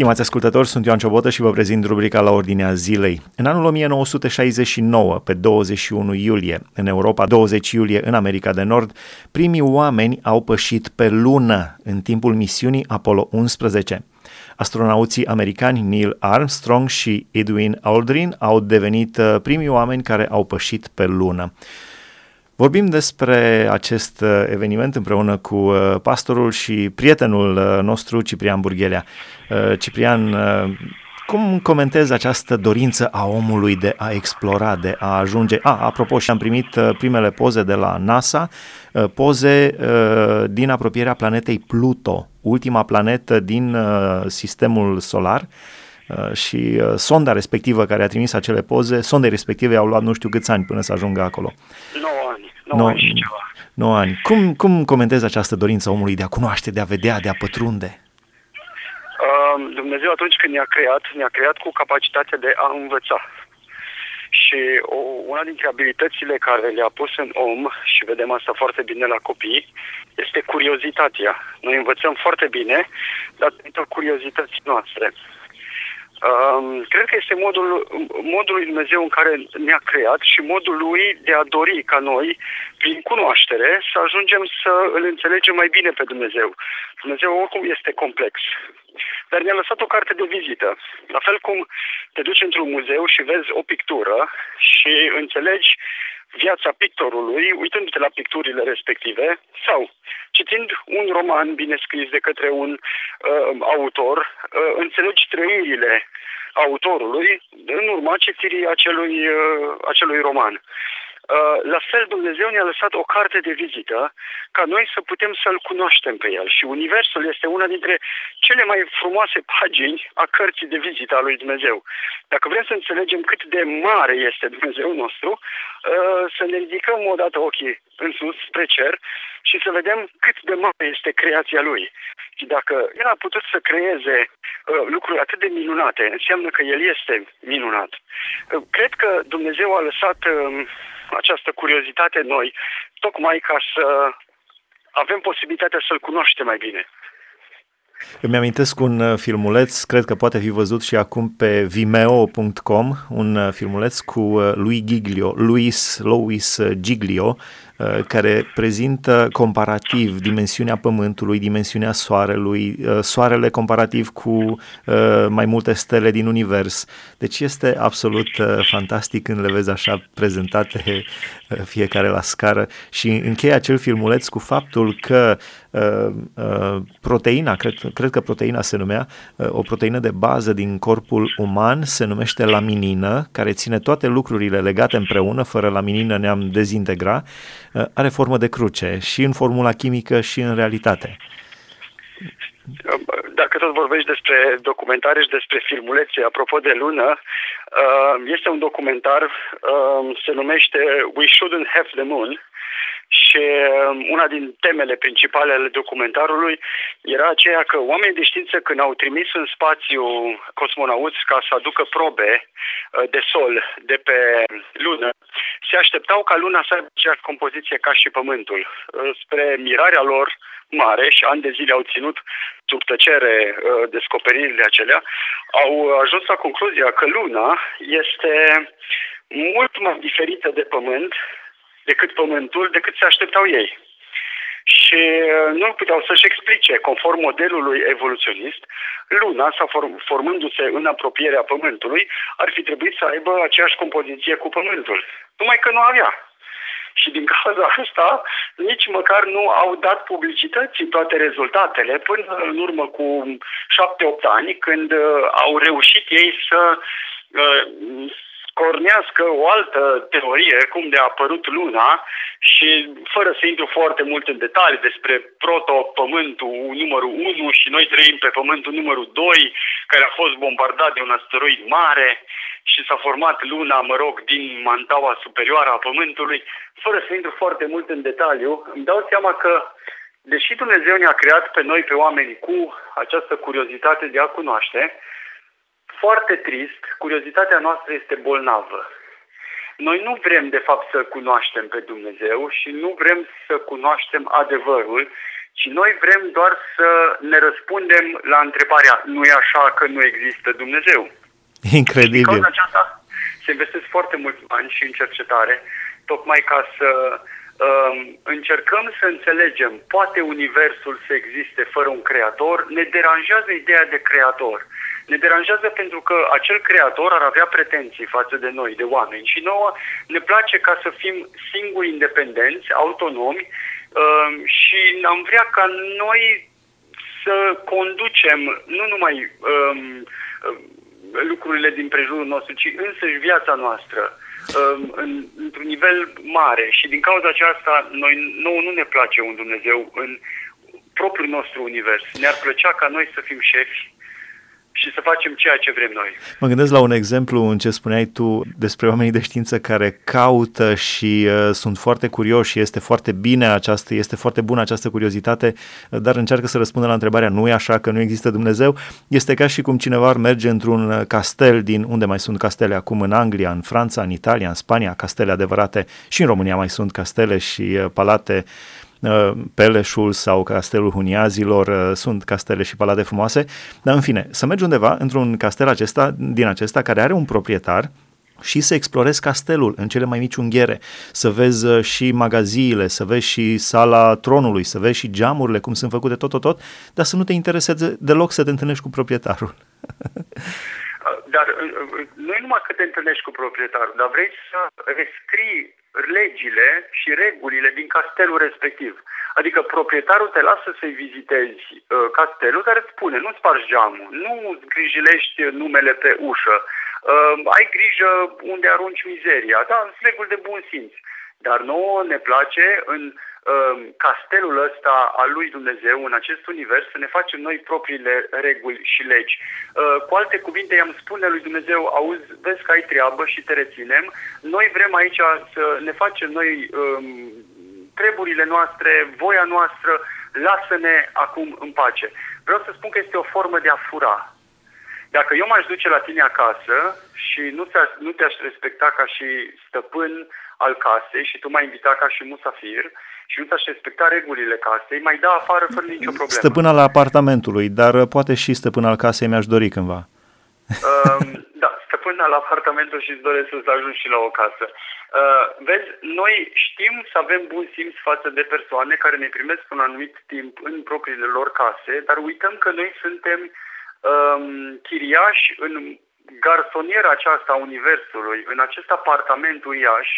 Stimați ascultători, sunt Ioan Ciobotă și vă prezint rubrica la ordinea zilei. În anul 1969, pe 21 iulie în Europa, 20 iulie în America de Nord, primii oameni au pășit pe lună în timpul misiunii Apollo 11. Astronauții americani Neil Armstrong și Edwin Aldrin au devenit uh, primii oameni care au pășit pe lună. Vorbim despre acest uh, eveniment împreună cu uh, pastorul și prietenul nostru, Ciprian Burghelea. Ciprian, cum comentezi această dorință a omului de a explora, de a ajunge? A, apropo, și am primit primele poze de la NASA, poze din apropierea planetei Pluto, ultima planetă din uh, sistemul solar uh, și uh, sonda respectivă care a trimis acele poze, sondei respective au luat nu știu câți ani până să ajungă acolo. 9 ani, 9 ani și ceva. 9 ani. Cum, cum comentezi această dorință omului de a cunoaște, de a vedea, de a pătrunde? Dumnezeu atunci când ne-a creat, ne-a creat cu capacitatea de a învăța. Și o, una dintre abilitățile care le-a pus în om, și vedem asta foarte bine la copii, este curiozitatea. Noi învățăm foarte bine datorită curiozității noastre. Um, cred că este modul, modul lui Dumnezeu în care ne-a creat și modul lui de a dori ca noi, prin cunoaștere, să ajungem să îl înțelegem mai bine pe Dumnezeu. Dumnezeu oricum este complex. Dar ne-a lăsat o carte de vizită. La fel cum te duci într-un muzeu și vezi o pictură și înțelegi viața pictorului, uitându-te la picturile respective, sau citind un roman bine scris de către un uh, autor, uh, înțelegi trăirile autorului în urma citirii acelui, uh, acelui roman. Uh, la fel, Dumnezeu ne-a lăsat o carte de vizită ca noi să putem să-L cunoaștem pe El. Și Universul este una dintre cele mai frumoase pagini a cărții de vizită a lui Dumnezeu. Dacă vrem să înțelegem cât de mare este Dumnezeu nostru, uh, să ne ridicăm odată ochii în sus, spre cer, și să vedem cât de mare este creația Lui. Și dacă El a putut să creeze uh, lucruri atât de minunate, înseamnă că El este minunat. Cred că Dumnezeu a lăsat um, această curiozitate noi, tocmai ca să avem posibilitatea să-L cunoaștem mai bine. Îmi amintesc un uh, filmuleț, cred că poate fi văzut și acum pe vimeo.com, un uh, filmuleț cu uh, lui Giglio, Luis Louis Giglio, Uh, care prezintă comparativ dimensiunea Pământului, dimensiunea Soarelui, uh, Soarele comparativ cu uh, mai multe stele din univers. Deci este absolut fantastic când le vezi așa prezentate fiecare la scară și încheie acel filmuleț cu faptul că proteina, cred, cred că proteina se numea, o proteină de bază din corpul uman se numește laminină, care ține toate lucrurile legate împreună, fără laminină ne-am dezintegra Uh, are formă de cruce și în formula chimică și în realitate. Dacă tot vorbești despre documentare și despre filmulețe, apropo de lună, uh, este un documentar, uh, se numește We Shouldn't Have the Moon și um, una din temele principale ale documentarului era aceea că oamenii de știință când au trimis în spațiu cosmonauți ca să aducă probe uh, de sol de pe lună, se așteptau ca luna să aibă aceeași compoziție ca și Pământul. Uh, spre mirarea lor mare și ani de zile au ținut sub tăcere uh, descoperirile acelea, au ajuns la concluzia că luna este mult mai diferită de Pământ decât pământul, decât se așteptau ei. Și uh, nu puteau să-și explice, conform modelului evoluționist, Luna, sau form, formându-se în apropierea Pământului, ar fi trebuit să aibă aceeași compoziție cu Pământul. Numai că nu avea. Și din cauza asta, nici măcar nu au dat publicității toate rezultatele până în urmă cu șapte-opt ani, când uh, au reușit ei să uh, cornească o altă teorie, cum de a apărut luna și fără să intru foarte mult în detalii despre proto-pământul numărul 1 și noi trăim pe pământul numărul 2, care a fost bombardat de un asteroid mare și s-a format luna, mă rog, din mantaua superioară a pământului, fără să intru foarte mult în detaliu, îmi dau seama că deși Dumnezeu ne-a creat pe noi, pe oameni, cu această curiozitate de a cunoaște, foarte trist, curiozitatea noastră este bolnavă. Noi nu vrem, de fapt, să cunoaștem pe Dumnezeu și nu vrem să cunoaștem adevărul, ci noi vrem doar să ne răspundem la întrebarea nu e așa că nu există Dumnezeu. Incredibil. Și din cauza aceasta se investesc foarte mulți bani și în cercetare, tocmai ca să um, încercăm să înțelegem, poate Universul să existe fără un creator, ne deranjează ideea de creator. Ne deranjează pentru că acel creator ar avea pretenții față de noi, de oameni. Și nouă ne place ca să fim singuri independenți, autonomi uh, și am vrea ca noi să conducem nu numai um, lucrurile din prejurul nostru, ci însăși viața noastră um, în, într-un nivel mare. Și din cauza aceasta, noi, nouă nu ne place un Dumnezeu în propriul nostru univers. Ne-ar plăcea ca noi să fim șefi și să facem ceea ce vrem noi. Mă gândesc la un exemplu în ce spuneai tu despre oamenii de știință care caută și uh, sunt foarte curioși și este foarte bine această, este foarte bună această curiozitate, uh, dar încearcă să răspundă la întrebarea nu e așa că nu există Dumnezeu. Este ca și cum cineva ar merge într-un uh, castel din unde mai sunt castele acum în Anglia, în Franța, în Italia, în Spania, castele adevărate și în România mai sunt castele și uh, palate Uh, Peleșul sau Castelul Huniazilor, uh, sunt castele și palate frumoase, dar în fine, să mergi undeva într-un castel acesta, din acesta care are un proprietar și să explorezi castelul în cele mai mici unghiere, să vezi uh, și magaziile, să vezi și sala tronului, să vezi și geamurile, cum sunt făcute tot, tot, tot, dar să nu te intereseze deloc să te întâlnești cu proprietarul. Dar nu numai că te întâlnești cu proprietarul, dar vrei să rescrii legile și regulile din castelul respectiv. Adică proprietarul te lasă să-i vizitezi uh, castelul, dar îți spune, nu spargi geamul, nu grijilești numele pe ușă, uh, ai grijă unde arunci mizeria, da, sunt reguli de bun simț. Dar nouă ne place în Um, castelul ăsta al lui Dumnezeu în acest univers, să ne facem noi propriile reguli și legi. Uh, cu alte cuvinte, i-am spune lui Dumnezeu, auzi, vezi că ai treabă și te reținem, noi vrem aici să ne facem noi um, treburile noastre, voia noastră, lasă-ne acum în pace. Vreau să spun că este o formă de a fura. Dacă eu m-aș duce la tine acasă și nu, te-aș, nu te-aș respecta ca și stăpân al casei și tu m-ai invitat ca și musafir, și nu ți-aș respecta regulile casei, mai da afară fără nicio problemă. Stăpâna la apartamentului, dar uh, poate și stăpâna al casei mi-aș dori cândva. Uh, da, stăpâna la apartamentul și îți doresc să ajungi și la o casă. Uh, vezi, noi știm să avem bun simț față de persoane care ne primesc un anumit timp în propriile lor case, dar uităm că noi suntem um, chiriași în garsoniera aceasta a Universului, în acest apartament uriaș,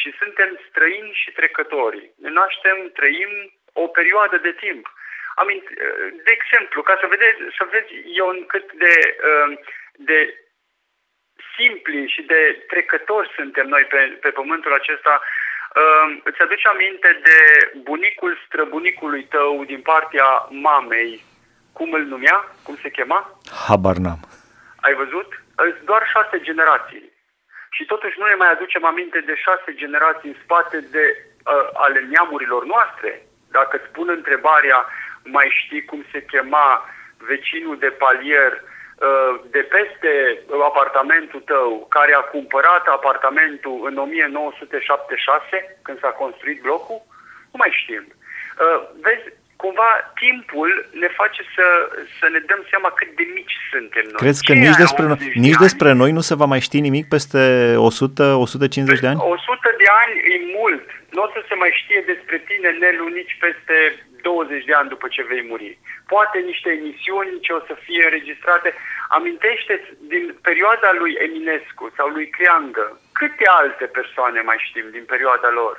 și suntem străini și trecători. Ne naștem, trăim o perioadă de timp. Amint, de exemplu, ca să vedeți, să vezi eu cât de, uh, de simpli și de trecători suntem noi pe, pe pământul acesta, uh, îți aduce aminte de bunicul străbunicului tău din partea mamei, cum îl numea, cum se chema? Habar n-am. Ai văzut? Doar șase generații și totuși nu ne mai aducem aminte de șase generații în spate de uh, ale neamurilor noastre. Dacă îți pun întrebarea, mai știi cum se chema vecinul de palier uh, de peste apartamentul tău, care a cumpărat apartamentul în 1976, când s-a construit blocul? Nu mai știm. Uh, vezi, cumva timpul ne face să, să ne dăm seama cât de mici suntem noi. Crezi că nici despre, noi, nici de despre noi nu se va mai ști nimic peste 100-150 de ani? 100 de ani e mult. Nu o să se mai știe despre tine, Nelu, nici peste 20 de ani după ce vei muri. Poate niște emisiuni ce o să fie înregistrate. amintește din perioada lui Eminescu sau lui Creangă, câte alte persoane mai știm din perioada lor?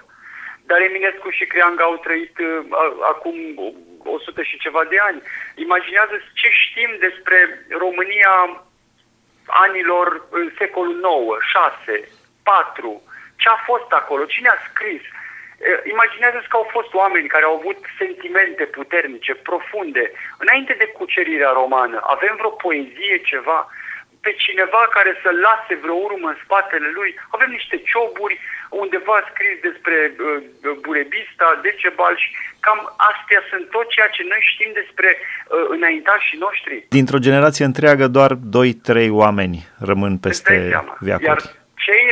Dar Eminescu și Creanga au trăit uh, acum 100 și ceva de ani. Imaginează ce știm despre România anilor în secolul 9, 6, 4, ce a fost acolo, cine a scris. Imaginează că au fost oameni care au avut sentimente puternice, profunde. Înainte de cucerirea romană, avem vreo poezie, ceva? Pe cineva care să lase vreo urmă în spatele lui. Avem niște cioburi undeva scris despre uh, Burebista, Decebal și cam astea sunt tot ceea ce noi știm despre uh, înaintașii noștri. Dintr-o generație întreagă doar 2-3 oameni rămân peste viacuri. Iar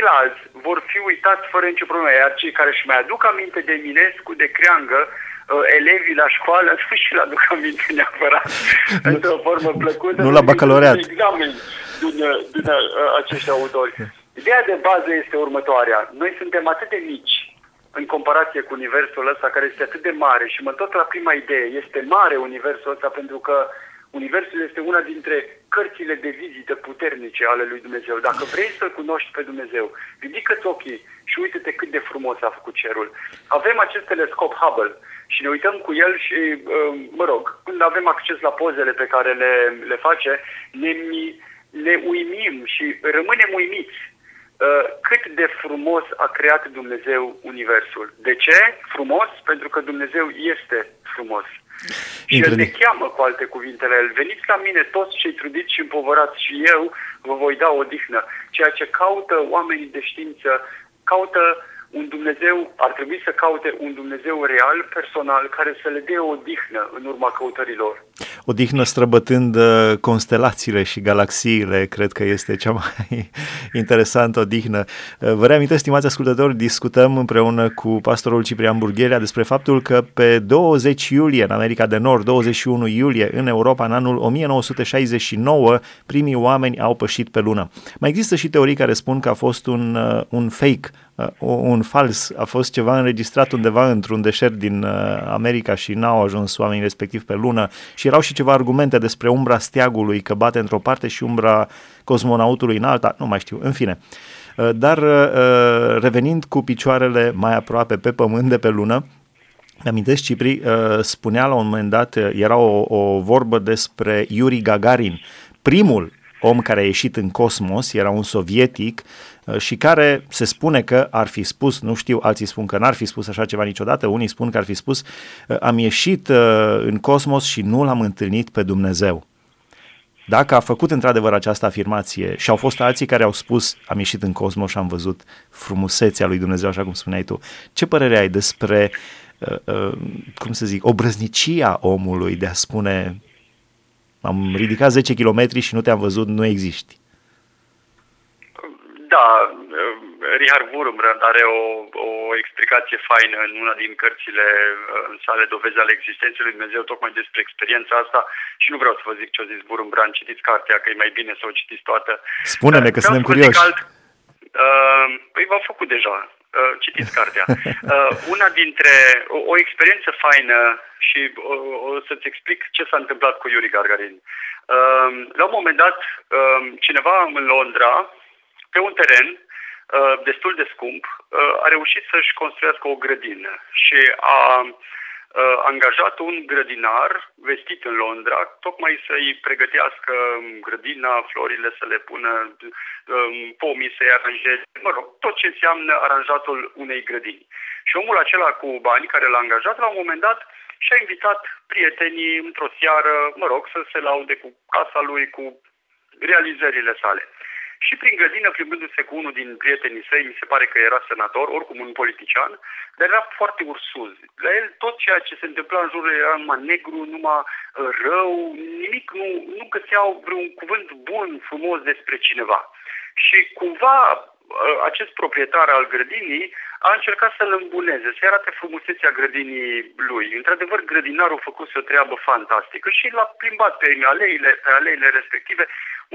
ceilalți vor fi uitați fără nicio problemă, iar cei care își mai aduc aminte de Eminescu, de Creangă, uh, elevii la școală, nu și-l aduc aminte neapărat, într-o formă plăcută. Nu la bacalaureat. Examen din, din uh, acești autori. Ideea de bază este următoarea. Noi suntem atât de mici în comparație cu universul ăsta care este atât de mare și mă tot la prima idee, este mare universul ăsta pentru că Universul este una dintre cărțile de vizită puternice ale lui Dumnezeu. Dacă vrei să-L cunoști pe Dumnezeu, ridică-ți ochii și uite-te cât de frumos a făcut cerul. Avem acest telescop Hubble și ne uităm cu el și, uh, mă rog, când avem acces la pozele pe care le, le face, ne, ne uimim și rămânem uimiți uh, cât de frumos a creat Dumnezeu Universul. De ce? Frumos? Pentru că Dumnezeu este frumos. Și el te cheamă, cu alte cuvintele el. Veniți la mine toți cei trudiți și împovărați și eu vă voi da o dihnă. Ceea ce caută oamenii de știință, caută un Dumnezeu, ar trebui să caute un Dumnezeu real, personal, care să le dea o dihnă în urma căutărilor. O dihnă străbătând uh, constelațiile și galaxiile, cred că este cea mai interesantă odihnă. Uh, vă reamintesc, stimați ascultători, discutăm împreună cu pastorul Ciprian Burghelea despre faptul că pe 20 iulie în America de Nord, 21 iulie în Europa, în anul 1969, primii oameni au pășit pe lună. Mai există și teorii care spun că a fost un, uh, un fake un fals, a fost ceva înregistrat undeva într-un deșert din America și n-au ajuns oamenii respectiv pe lună. Și erau și ceva argumente despre umbra steagului, că bate într-o parte și umbra cosmonautului în alta, nu mai știu, în fine. Uh, dar uh, revenind cu picioarele mai aproape pe pământ de pe lună, amintesc Cipri, uh, spunea la un moment dat, era o, o vorbă despre Yuri Gagarin, primul om care a ieșit în cosmos, era un sovietic uh, și care se spune că ar fi spus, nu știu, alții spun că n-ar fi spus așa ceva niciodată, unii spun că ar fi spus, uh, am ieșit uh, în cosmos și nu l-am întâlnit pe Dumnezeu. Dacă a făcut într-adevăr această afirmație și au fost alții care au spus am ieșit în cosmos și am văzut frumusețea lui Dumnezeu, așa cum spuneai tu, ce părere ai despre, uh, uh, cum să zic, obrăznicia omului de a spune am ridicat 10 km și nu te-am văzut, nu existi. Da, Richard Wurmbrand are o, o explicație faină în una din cărțile în sale dovezi ale existenței lui Dumnezeu, tocmai despre experiența asta și nu vreau să vă zic ce a zis Wurmbrand, citiți cartea, că e mai bine să o citiți toată. Spune-ne că suntem curioși. Alt, uh, păi v-am făcut deja, uh, citiți cartea. Uh, una dintre, o, o experiență faină și o, o să-ți explic ce s-a întâmplat cu Yuri Gargarin. Uh, la un moment dat, uh, cineva în Londra, pe un teren uh, destul de scump, uh, a reușit să-și construiască o grădină și a uh, angajat un grădinar vestit în Londra, tocmai să-i pregătească grădina, florile să le pună, um, pomii să-i aranjeze, mă rog, tot ce înseamnă aranjatul unei grădini. Și omul acela cu bani care l-a angajat, la un moment dat, și-a invitat prietenii într-o seară, mă rog, să se laude cu casa lui, cu realizările sale. Și prin grădină, plimbându-se cu unul din prietenii săi, mi se pare că era senator, oricum un politician, dar era foarte ursuz. La el tot ceea ce se întâmpla în jurul era numai negru, numai uh, rău, nimic, nu, nu găseau vreun cuvânt bun, frumos despre cineva. Și cumva uh, acest proprietar al grădinii a încercat să-l îmbuneze, să arate frumusețea grădinii lui. Într-adevăr, grădinarul a făcut o treabă fantastică și l-a plimbat pe aleile, pe aleile respective.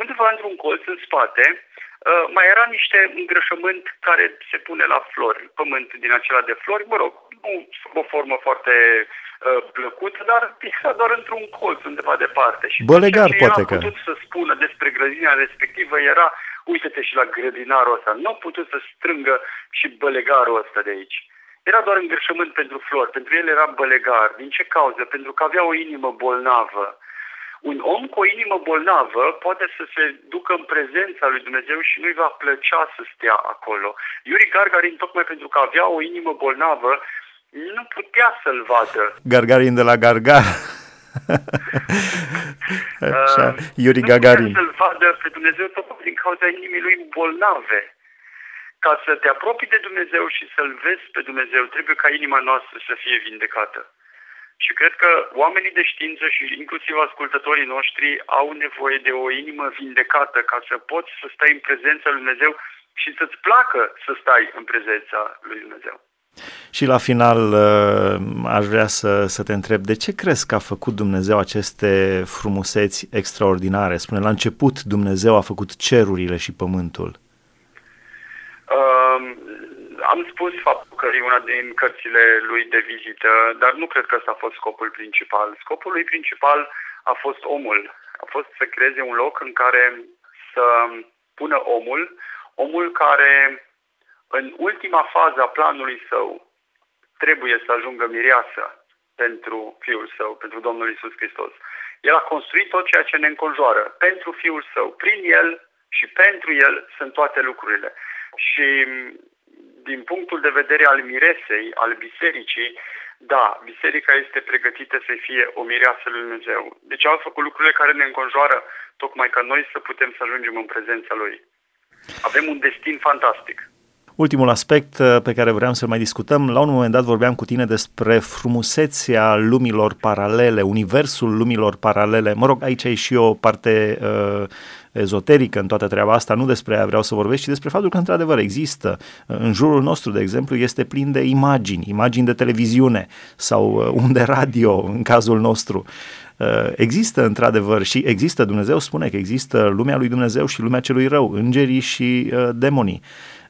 Undeva într-un colț în spate, uh, mai era niște îngrășământ care se pune la flori, pământ din acela de flori, mă rog, nu sub o formă foarte uh, plăcută, dar era doar într-un colț undeva departe. Și Bălegar, ce poate că. putut să spună despre grădina respectivă era uite-te și la grădinarul ăsta. Nu au putut să strângă și bălegarul ăsta de aici. Era doar îngrășământ pentru flori, pentru el era bălegar. Din ce cauză? Pentru că avea o inimă bolnavă. Un om cu o inimă bolnavă poate să se ducă în prezența lui Dumnezeu și nu-i va plăcea să stea acolo. Iuri Gargarin, tocmai pentru că avea o inimă bolnavă, nu putea să-l vadă. Gargarin de la Gargar. Așa, Yuri Gagarin. Nu să-l vadă pe Dumnezeu tot din cauza inimii lui bolnave. Ca să te apropii de Dumnezeu și să-L vezi pe Dumnezeu, trebuie ca inima noastră să fie vindecată. Și cred că oamenii de știință și inclusiv ascultătorii noștri au nevoie de o inimă vindecată ca să poți să stai în prezența lui Dumnezeu și să-ți placă să stai în prezența lui Dumnezeu. Și la final uh, aș vrea să, să te întreb, de ce crezi că a făcut Dumnezeu aceste frumuseți extraordinare? Spune, la început Dumnezeu a făcut cerurile și pământul. Uh, am spus faptul că e una din cărțile lui de vizită, dar nu cred că ăsta a fost scopul principal. Scopul lui principal a fost omul. A fost să creeze un loc în care să pună omul, omul care în ultima fază a planului său trebuie să ajungă mireasă pentru Fiul Său, pentru Domnul Isus Hristos. El a construit tot ceea ce ne înconjoară pentru Fiul Său. Prin El și pentru El sunt toate lucrurile. Și din punctul de vedere al miresei, al bisericii, da, biserica este pregătită să fie o mireasă lui Dumnezeu. Deci au făcut lucrurile care ne înconjoară, tocmai ca noi să putem să ajungem în prezența Lui. Avem un destin fantastic. Ultimul aspect uh, pe care vreau să mai discutăm, la un moment dat vorbeam cu tine despre frumusețea lumilor paralele, universul lumilor paralele. Mă rog, aici e și o parte uh, ezoterică în toată treaba asta, nu despre aia vreau să vorbesc, ci despre faptul că într-adevăr există. În jurul nostru, de exemplu, este plin de imagini, imagini de televiziune sau uh, unde radio, în cazul nostru. Uh, există într-adevăr și există, Dumnezeu spune că există lumea lui Dumnezeu și lumea celui rău, îngerii și uh, demonii.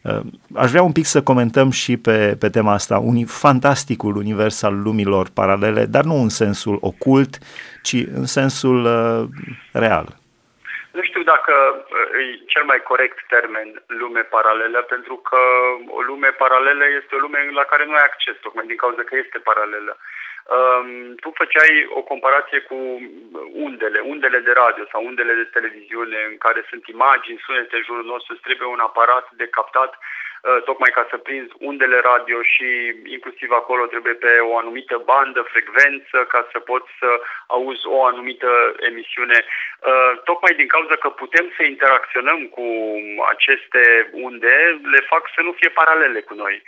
Uh, aș vrea un pic să comentăm și pe, pe tema asta, uni, fantasticul univers al lumilor paralele, dar nu în sensul ocult, ci în sensul uh, real. Nu știu dacă uh, e cel mai corect termen lume paralelă, pentru că o lume paralelă este o lume la care nu ai acces, tocmai din cauza că este paralelă. Um, tu făceai o comparație cu undele, undele de radio sau undele de televiziune în care sunt imagini, sunete în jurul nostru, îți trebuie un aparat de captat uh, tocmai ca să prinzi undele radio și inclusiv acolo trebuie pe o anumită bandă, frecvență, ca să poți să auzi o anumită emisiune. Uh, tocmai din cauza că putem să interacționăm cu aceste unde, le fac să nu fie paralele cu noi.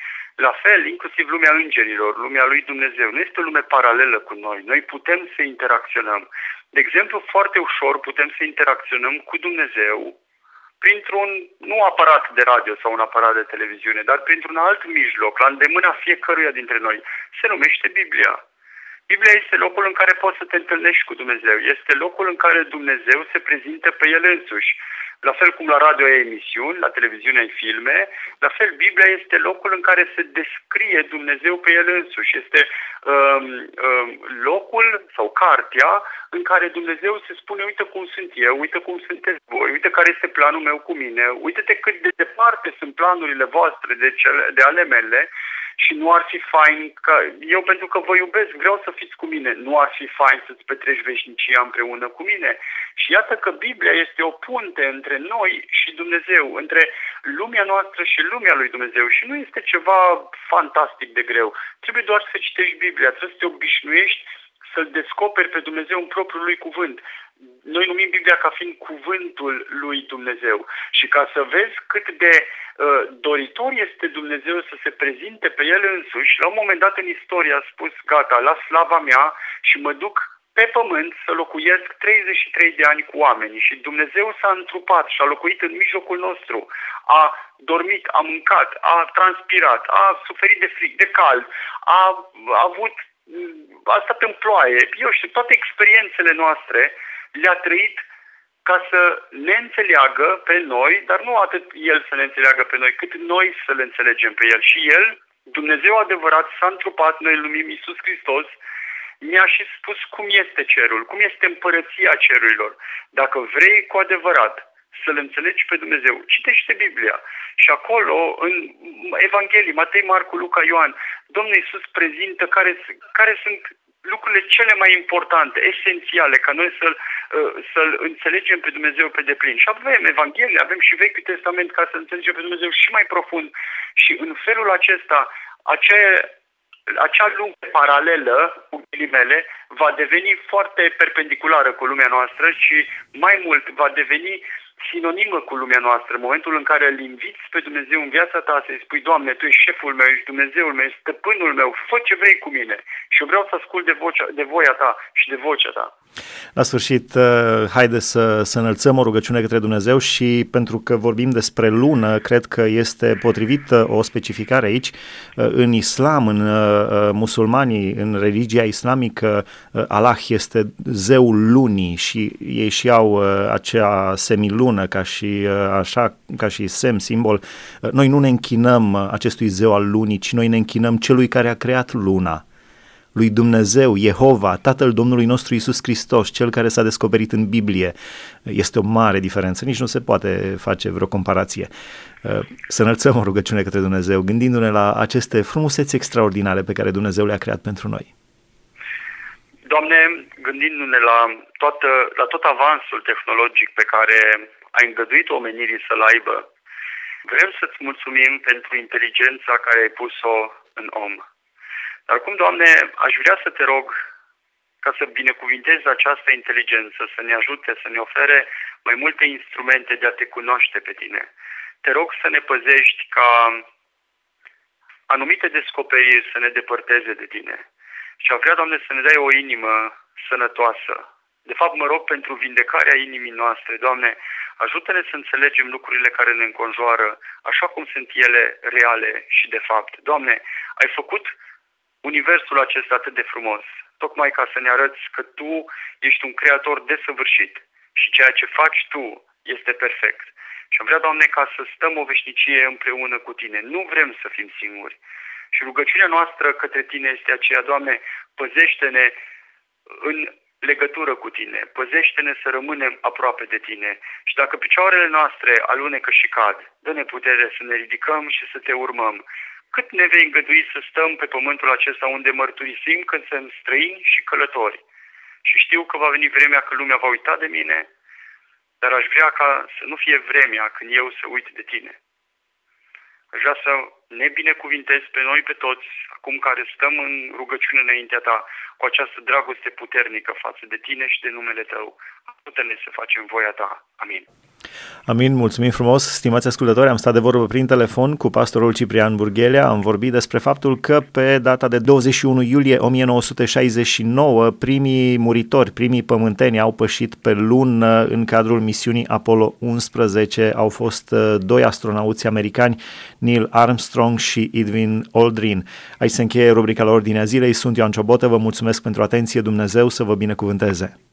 La fel, inclusiv lumea îngerilor, lumea lui Dumnezeu, nu este o lume paralelă cu noi. Noi putem să interacționăm. De exemplu, foarte ușor putem să interacționăm cu Dumnezeu printr-un, nu aparat de radio sau un aparat de televiziune, dar printr-un alt mijloc, la îndemâna fiecăruia dintre noi. Se numește Biblia. Biblia este locul în care poți să te întâlnești cu Dumnezeu. Este locul în care Dumnezeu se prezintă pe El însuși. La fel cum la radio ai emisiuni, la televiziune ai filme, la fel Biblia este locul în care se descrie Dumnezeu pe El însuși. Este um, um, locul sau cartea în care Dumnezeu se spune, uite cum sunt eu, uite cum sunteți voi, uite care este planul meu cu mine, uite-te cât de departe sunt planurile voastre de, cele, de ale mele și nu ar fi fain că eu pentru că vă iubesc, vreau să fiți cu mine, nu ar fi fain să-ți petreci veșnicia împreună cu mine. Și iată că Biblia este o punte între noi și Dumnezeu, între lumea noastră și lumea lui Dumnezeu și nu este ceva fantastic de greu. Trebuie doar să citești Biblia, trebuie să te obișnuiești să-L descoperi pe Dumnezeu în propriul lui cuvânt. Noi numim Biblia ca fiind cuvântul lui Dumnezeu. Și ca să vezi cât de uh, doritor este Dumnezeu să se prezinte pe El însuși, la un moment dat în istorie a spus, gata, la slava mea și mă duc pe pământ să locuiesc 33 de ani cu oamenii și Dumnezeu s-a întrupat și a locuit în mijlocul nostru. A dormit, a mâncat, a transpirat, a suferit de fric, de cald, a, a avut a stat în ploaie, eu știu, toate experiențele noastre le-a trăit ca să ne înțeleagă pe noi, dar nu atât El să ne înțeleagă pe noi, cât noi să le înțelegem pe El. Și El, Dumnezeu adevărat, s-a întrupat, noi îl numim Iisus Hristos, mi-a și spus cum este cerul, cum este împărăția cerurilor. Dacă vrei cu adevărat să-L înțelegi pe Dumnezeu, citește Biblia. Și acolo, în Evanghelii, Matei, Marcu, Luca, Ioan, Domnul Iisus prezintă care, care sunt lucrurile cele mai importante, esențiale, ca noi să-l, uh, să-l înțelegem pe Dumnezeu pe deplin. Și avem Evanghelie, avem și Vechiul Testament ca să înțelegem pe Dumnezeu și mai profund. Și în felul acesta, acea, acea lume paralelă, cu ghilimele, va deveni foarte perpendiculară cu lumea noastră și mai mult va deveni sinonimă cu lumea noastră, în momentul în care îl inviți pe Dumnezeu în viața ta, să-i spui, Doamne, Tu ești șeful meu, ești Dumnezeul meu, ești stăpânul meu, fă ce vrei cu mine și eu vreau să ascult de, vocea, de voia ta și de vocea ta. La sfârșit, uh, haide să, să înălțăm o rugăciune către Dumnezeu și pentru că vorbim despre lună, cred că este potrivită o specificare aici. Uh, în islam, în uh, musulmanii, în religia islamică, Allah este zeul lunii și ei și au acea semilună ca și, așa, ca și semn, simbol. Noi nu ne închinăm acestui zeu al lunii, ci noi ne închinăm celui care a creat luna lui Dumnezeu, Jehova, Tatăl Domnului nostru Isus Hristos, cel care s-a descoperit în Biblie. Este o mare diferență, nici nu se poate face vreo comparație. Uh, să înălțăm o rugăciune către Dumnezeu, gândindu-ne la aceste frumuseți extraordinare pe care Dumnezeu le-a creat pentru noi. Doamne, gândindu-ne la, toată, la tot avansul tehnologic pe care ai îngăduit omenirii să-l aibă, vrem să-ți mulțumim pentru inteligența care ai pus-o în om. Dar acum, Doamne, aș vrea să te rog ca să binecuvintezi această inteligență, să ne ajute, să ne ofere mai multe instrumente de a te cunoaște pe tine. Te rog să ne păzești ca anumite descoperiri să ne depărteze de tine. Și aș vrea, Doamne, să ne dai o inimă sănătoasă. De fapt, mă rog pentru vindecarea inimii noastre. Doamne, ajută-ne să înțelegem lucrurile care ne înconjoară, așa cum sunt ele reale și de fapt. Doamne, ai făcut universul acesta atât de frumos, tocmai ca să ne arăți că Tu ești un creator desăvârșit și ceea ce faci Tu este perfect. Și am vrea, Doamne, ca să stăm o veșnicie împreună cu Tine. Nu vrem să fim singuri. Și rugăciunea noastră către Tine este aceea, Doamne, păzește-ne în legătură cu Tine, păzește-ne să rămânem aproape de Tine și dacă picioarele noastre alunecă și cad, dă-ne putere să ne ridicăm și să Te urmăm cât ne vei îngădui să stăm pe pământul acesta unde mărturisim când sunt străini și călători. Și știu că va veni vremea când lumea va uita de mine, dar aș vrea ca să nu fie vremea când eu să uit de tine. Aș vrea să ne binecuvintezi pe noi, pe toți, acum care stăm în rugăciune înaintea ta, cu această dragoste puternică față de tine și de numele tău. Ajută-ne să facem voia ta. Amin. Amin, mulțumim frumos, stimați ascultători, am stat de vorbă prin telefon cu pastorul Ciprian Burghelea, am vorbit despre faptul că pe data de 21 iulie 1969 primii muritori, primii pământeni au pășit pe lună în cadrul misiunii Apollo 11, au fost uh, doi astronauți americani, Neil Armstrong și Edwin Aldrin. Aici se încheie rubrica la ordinea zilei, sunt Ioan Ciobotă, vă mulțumesc pentru atenție, Dumnezeu să vă binecuvânteze!